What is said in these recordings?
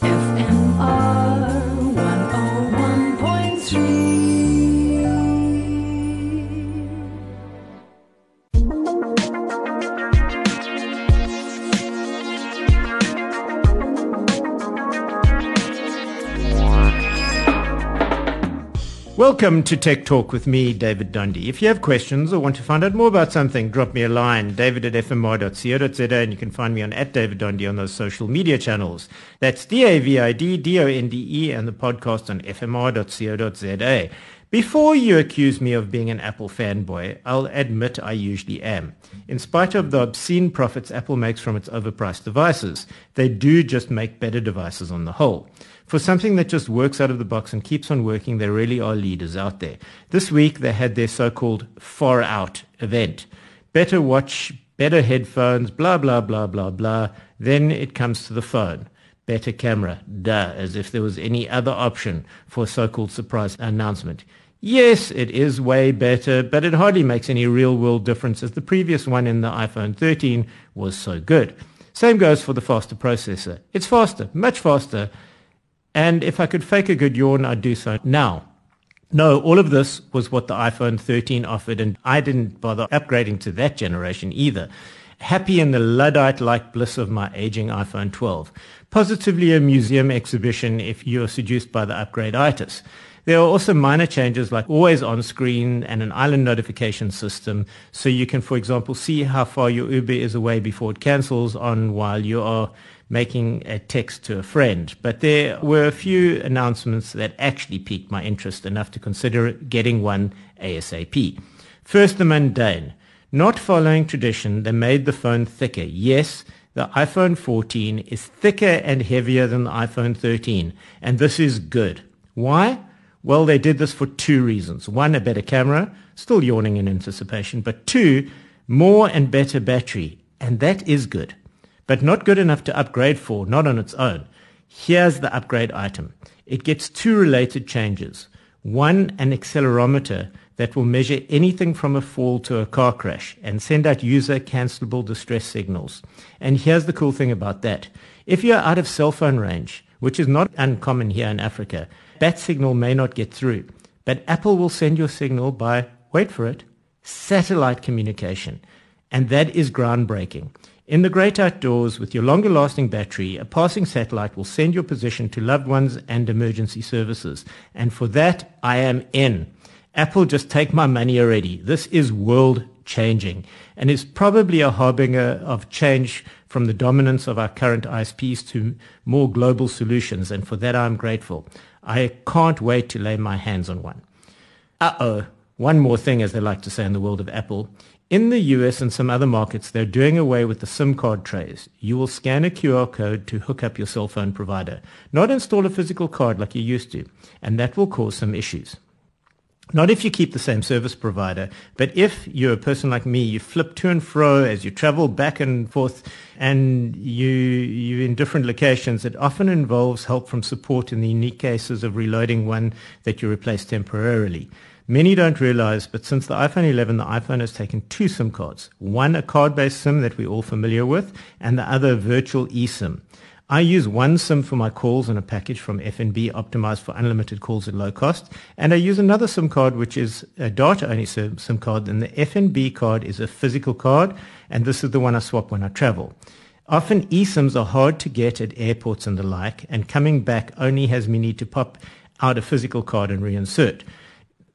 FMR Welcome to Tech Talk with me, David Dundee. If you have questions or want to find out more about something, drop me a line, david at fmr.co.za, and you can find me on at David Dundee on those social media channels. That's D-A-V-I-D-D-O-N-D-E and the podcast on fmr.co.za. Before you accuse me of being an Apple fanboy, I'll admit I usually am. In spite of the obscene profits Apple makes from its overpriced devices, they do just make better devices on the whole. For something that just works out of the box and keeps on working, there really are leaders out there. This week they had their so-called far out event. Better watch, better headphones, blah, blah, blah, blah, blah. Then it comes to the phone. Better camera, duh, as if there was any other option for a so-called surprise announcement. Yes, it is way better, but it hardly makes any real world difference as the previous one in the iPhone 13 was so good. Same goes for the faster processor. It's faster, much faster, and if I could fake a good yawn, I'd do so now. No, all of this was what the iPhone 13 offered, and I didn't bother upgrading to that generation either. Happy in the Luddite-like bliss of my aging iPhone 12. Positively a museum exhibition if you're seduced by the upgrade-itis. There are also minor changes like always on screen and an island notification system so you can, for example, see how far your Uber is away before it cancels on while you are making a text to a friend. But there were a few announcements that actually piqued my interest enough to consider getting one ASAP. First, the mundane. Not following tradition, they made the phone thicker. Yes, the iPhone 14 is thicker and heavier than the iPhone 13, and this is good. Why? Well, they did this for two reasons. One, a better camera, still yawning in anticipation, but two, more and better battery, and that is good but not good enough to upgrade for, not on its own. Here's the upgrade item. It gets two related changes. One, an accelerometer that will measure anything from a fall to a car crash and send out user cancelable distress signals. And here's the cool thing about that. If you're out of cell phone range, which is not uncommon here in Africa, that signal may not get through. But Apple will send your signal by, wait for it, satellite communication. And that is groundbreaking. In the great outdoors, with your longer lasting battery, a passing satellite will send your position to loved ones and emergency services. And for that, I am in. Apple, just take my money already. This is world changing and is probably a harbinger of change from the dominance of our current ISPs to more global solutions. And for that, I'm grateful. I can't wait to lay my hands on one. Uh-oh. One more thing, as they like to say in the world of Apple. In the US and some other markets, they're doing away with the SIM card trays. You will scan a QR code to hook up your cell phone provider, not install a physical card like you used to, and that will cause some issues. Not if you keep the same service provider, but if you're a person like me, you flip to and fro as you travel back and forth and you, you're in different locations, it often involves help from support in the unique cases of reloading one that you replace temporarily. Many don't realize, but since the iPhone 11, the iPhone has taken two SIM cards. One, a card-based SIM that we're all familiar with, and the other, virtual eSIM. I use one SIM for my calls in a package from FNB optimized for unlimited calls at low cost. And I use another SIM card, which is a data-only SIM, SIM card. And the FNB card is a physical card. And this is the one I swap when I travel. Often eSIMs are hard to get at airports and the like. And coming back only has me need to pop out a physical card and reinsert.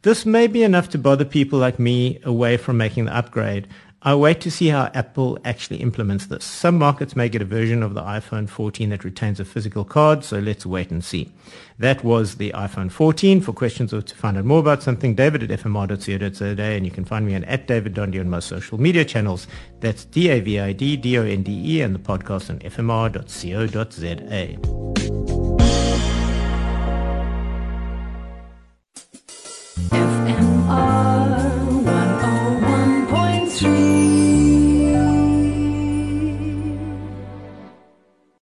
This may be enough to bother people like me away from making the upgrade. I wait to see how Apple actually implements this. Some markets may get a version of the iPhone 14 that retains a physical card, so let's wait and see. That was the iPhone 14. For questions or to find out more about something, david at fmr.co.za, and you can find me on at David Dundee on most social media channels. That's D-A-V-I-D-D-O-N-D-E and the podcast on fmr.co.za. If